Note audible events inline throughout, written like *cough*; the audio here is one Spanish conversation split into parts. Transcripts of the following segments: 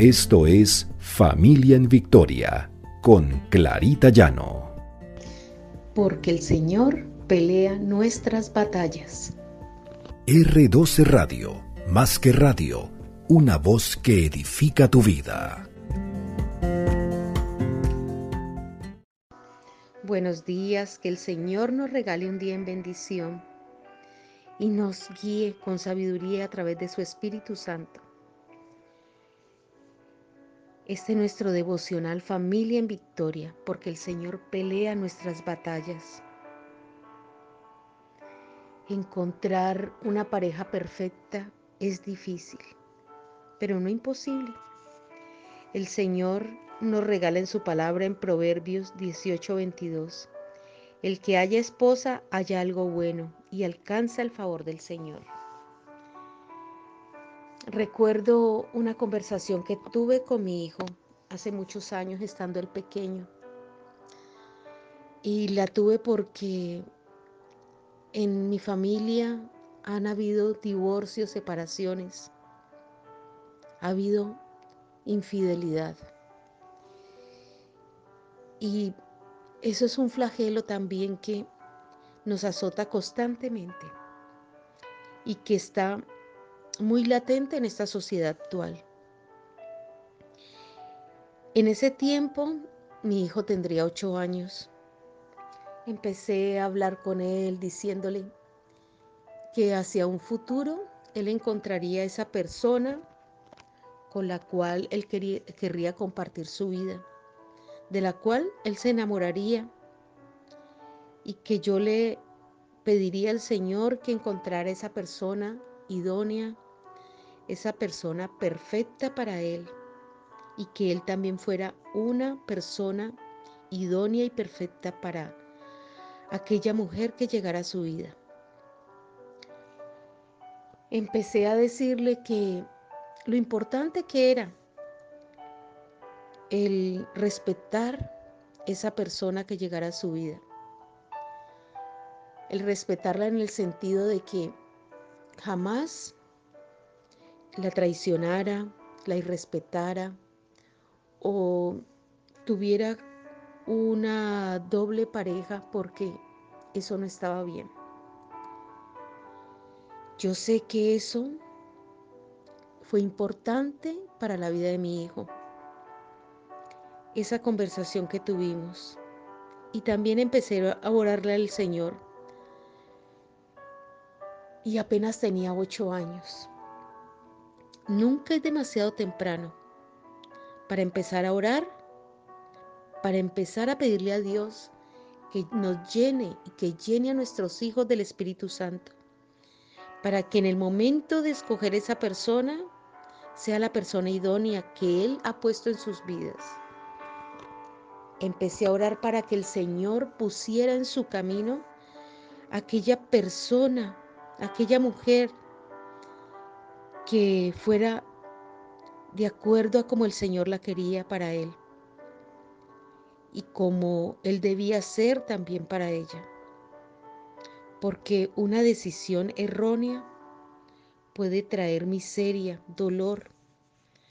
Esto es Familia en Victoria con Clarita Llano. Porque el Señor pelea nuestras batallas. R12 Radio, más que radio, una voz que edifica tu vida. Buenos días, que el Señor nos regale un día en bendición y nos guíe con sabiduría a través de su Espíritu Santo. Este es nuestro devocional Familia en Victoria, porque el Señor pelea nuestras batallas. Encontrar una pareja perfecta es difícil, pero no imposible. El Señor nos regala en su palabra en Proverbios 18:22. El que haya esposa haya algo bueno y alcanza el favor del Señor. Recuerdo una conversación que tuve con mi hijo hace muchos años estando el pequeño. Y la tuve porque en mi familia han habido divorcios, separaciones, ha habido infidelidad. Y eso es un flagelo también que nos azota constantemente y que está muy latente en esta sociedad actual. En ese tiempo, mi hijo tendría ocho años. Empecé a hablar con él diciéndole que hacia un futuro él encontraría esa persona con la cual él quería, querría compartir su vida de la cual él se enamoraría y que yo le pediría al Señor que encontrara esa persona idónea, esa persona perfecta para él y que él también fuera una persona idónea y perfecta para aquella mujer que llegara a su vida. Empecé a decirle que lo importante que era el respetar esa persona que llegara a su vida. El respetarla en el sentido de que jamás la traicionara, la irrespetara o tuviera una doble pareja porque eso no estaba bien. Yo sé que eso fue importante para la vida de mi hijo esa conversación que tuvimos. Y también empecé a orarle al Señor. Y apenas tenía ocho años. Nunca es demasiado temprano para empezar a orar, para empezar a pedirle a Dios que nos llene y que llene a nuestros hijos del Espíritu Santo, para que en el momento de escoger esa persona sea la persona idónea que Él ha puesto en sus vidas. Empecé a orar para que el Señor pusiera en su camino aquella persona, aquella mujer que fuera de acuerdo a como el Señor la quería para él y como él debía ser también para ella. Porque una decisión errónea puede traer miseria, dolor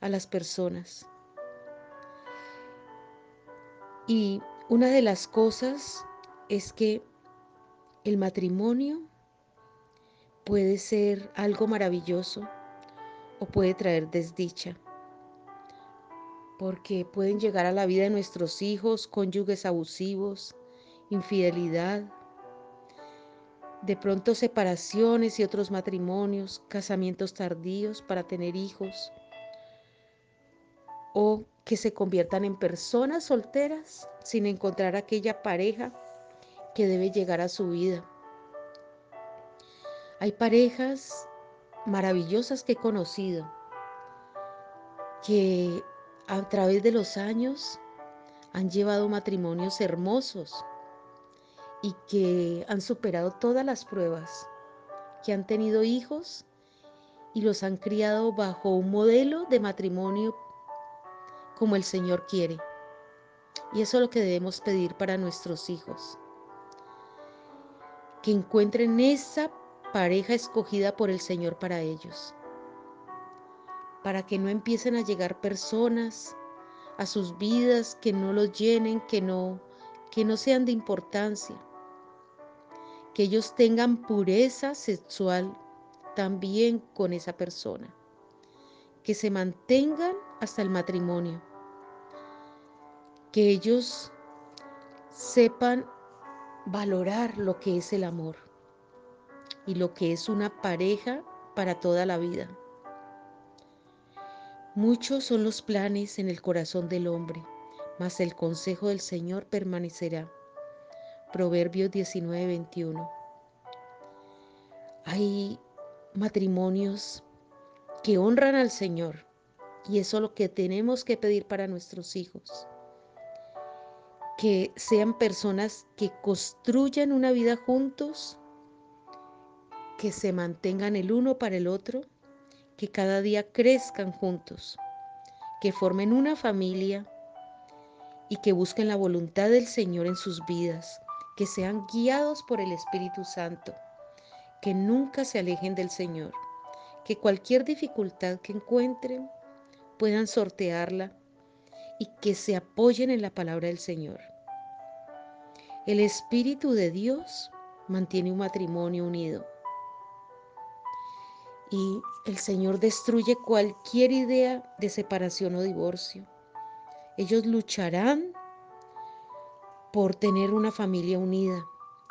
a las personas. Y una de las cosas es que el matrimonio puede ser algo maravilloso o puede traer desdicha, porque pueden llegar a la vida de nuestros hijos cónyuges abusivos, infidelidad, de pronto separaciones y otros matrimonios, casamientos tardíos para tener hijos, o que se conviertan en personas solteras sin encontrar aquella pareja que debe llegar a su vida. Hay parejas maravillosas que he conocido que a través de los años han llevado matrimonios hermosos y que han superado todas las pruebas, que han tenido hijos y los han criado bajo un modelo de matrimonio como el Señor quiere. Y eso es lo que debemos pedir para nuestros hijos. Que encuentren esa pareja escogida por el Señor para ellos. para que no empiecen a llegar personas a sus vidas que no los llenen, que no, que no sean de importancia. Que ellos tengan pureza sexual también con esa persona. Que se mantengan hasta el matrimonio. Que ellos sepan valorar lo que es el amor y lo que es una pareja para toda la vida. Muchos son los planes en el corazón del hombre, mas el consejo del Señor permanecerá. Proverbios 19:21. Hay matrimonios que honran al Señor y eso es lo que tenemos que pedir para nuestros hijos. Que sean personas que construyan una vida juntos, que se mantengan el uno para el otro que cada día crezcan juntos, que formen una familia y que busquen la voluntad del Señor en sus vidas, que sean guiados por el Espíritu Santo, que nunca se alejen del Señor, que cualquier dificultad que encuentren puedan sortearla y que se apoyen en la palabra del Señor. El Espíritu de Dios mantiene un matrimonio unido y el Señor destruye cualquier idea de separación o divorcio. Ellos lucharán por tener una familia unida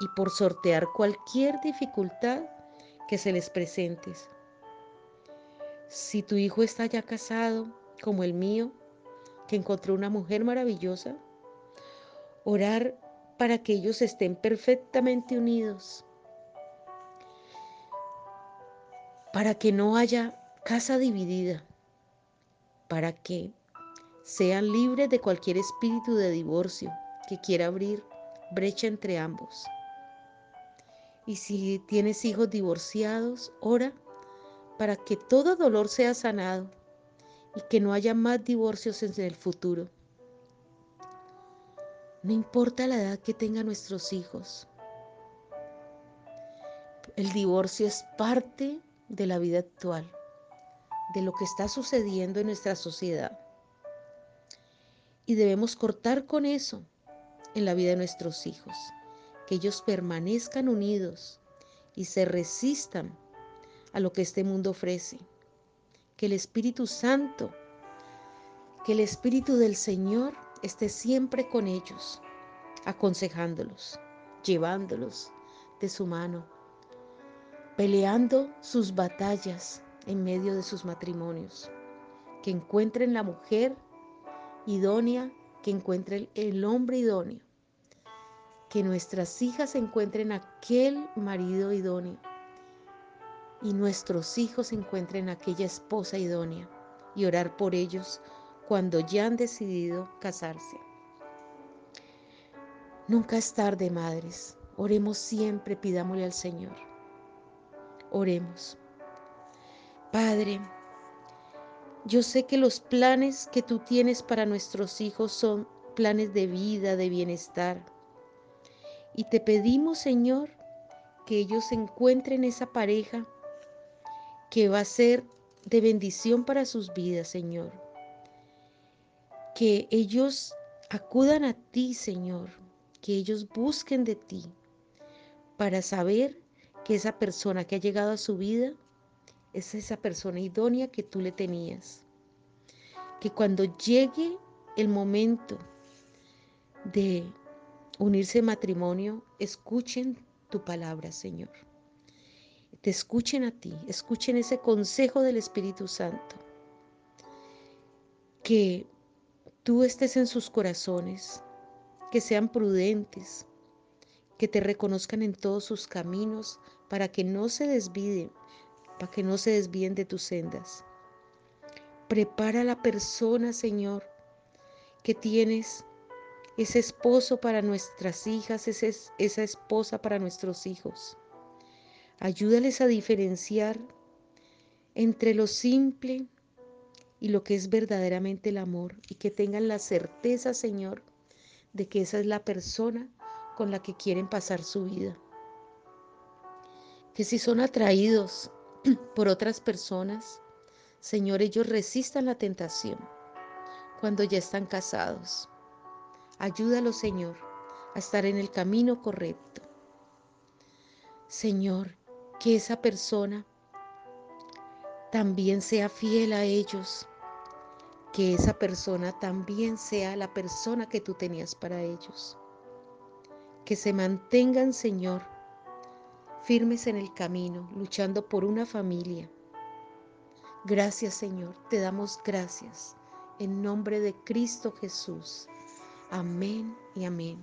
y por sortear cualquier dificultad que se les presente. Si tu hijo está ya casado, como el mío, que encontró una mujer maravillosa, orar para que ellos estén perfectamente unidos para que no haya casa dividida, para que sean libres de cualquier espíritu de divorcio que quiera abrir brecha entre ambos. Y si tienes hijos divorciados, ora para que todo dolor sea sanado y que no haya más divorcios en el futuro. No importa la edad que tengan nuestros hijos. El divorcio es parte de la vida actual, de lo que está sucediendo en nuestra sociedad. Y debemos cortar con eso en la vida de nuestros hijos, que ellos permanezcan unidos y se resistan a lo que este mundo ofrece. Que el Espíritu Santo, que el Espíritu del Señor esté siempre con ellos, aconsejándolos, llevándolos de su mano peleando sus batallas en medio de sus matrimonios. Que encuentren la mujer idónea, que encuentren el hombre idóneo. Que nuestras hijas encuentren aquel marido idóneo. Y nuestros hijos encuentren aquella esposa idónea. Y orar por ellos cuando ya han decidido casarse. Nunca es tarde, madres. Oremos siempre, pidámosle al Señor. Oremos. Padre, yo sé que los planes que tú tienes para nuestros hijos son planes de vida, de bienestar. Y te pedimos, Señor, que ellos encuentren esa pareja que va a ser de bendición para sus vidas, Señor. Que ellos acudan a ti, Señor, que ellos busquen de ti para saber que esa persona que ha llegado a su vida es esa persona idónea que tú le tenías. Que cuando llegue el momento de unirse en matrimonio, escuchen tu palabra, Señor. Te escuchen a ti, escuchen ese consejo del Espíritu Santo. Que tú estés en sus corazones, que sean prudentes, que te reconozcan en todos sus caminos para que no se desvíen, para que no se desvíen de tus sendas. Prepara a la persona, Señor, que tienes ese esposo para nuestras hijas, esa esposa para nuestros hijos. Ayúdales a diferenciar entre lo simple y lo que es verdaderamente el amor y que tengan la certeza, Señor, de que esa es la persona con la que quieren pasar su vida. Que si son atraídos *clears throat* por otras personas, Señor, ellos resistan la tentación cuando ya están casados. Ayúdalos, Señor, a estar en el camino correcto. Señor, que esa persona también sea fiel a ellos, que esa persona también sea la persona que tú tenías para ellos. Que se mantengan, Señor, firmes en el camino, luchando por una familia. Gracias, Señor, te damos gracias en nombre de Cristo Jesús. Amén y amén.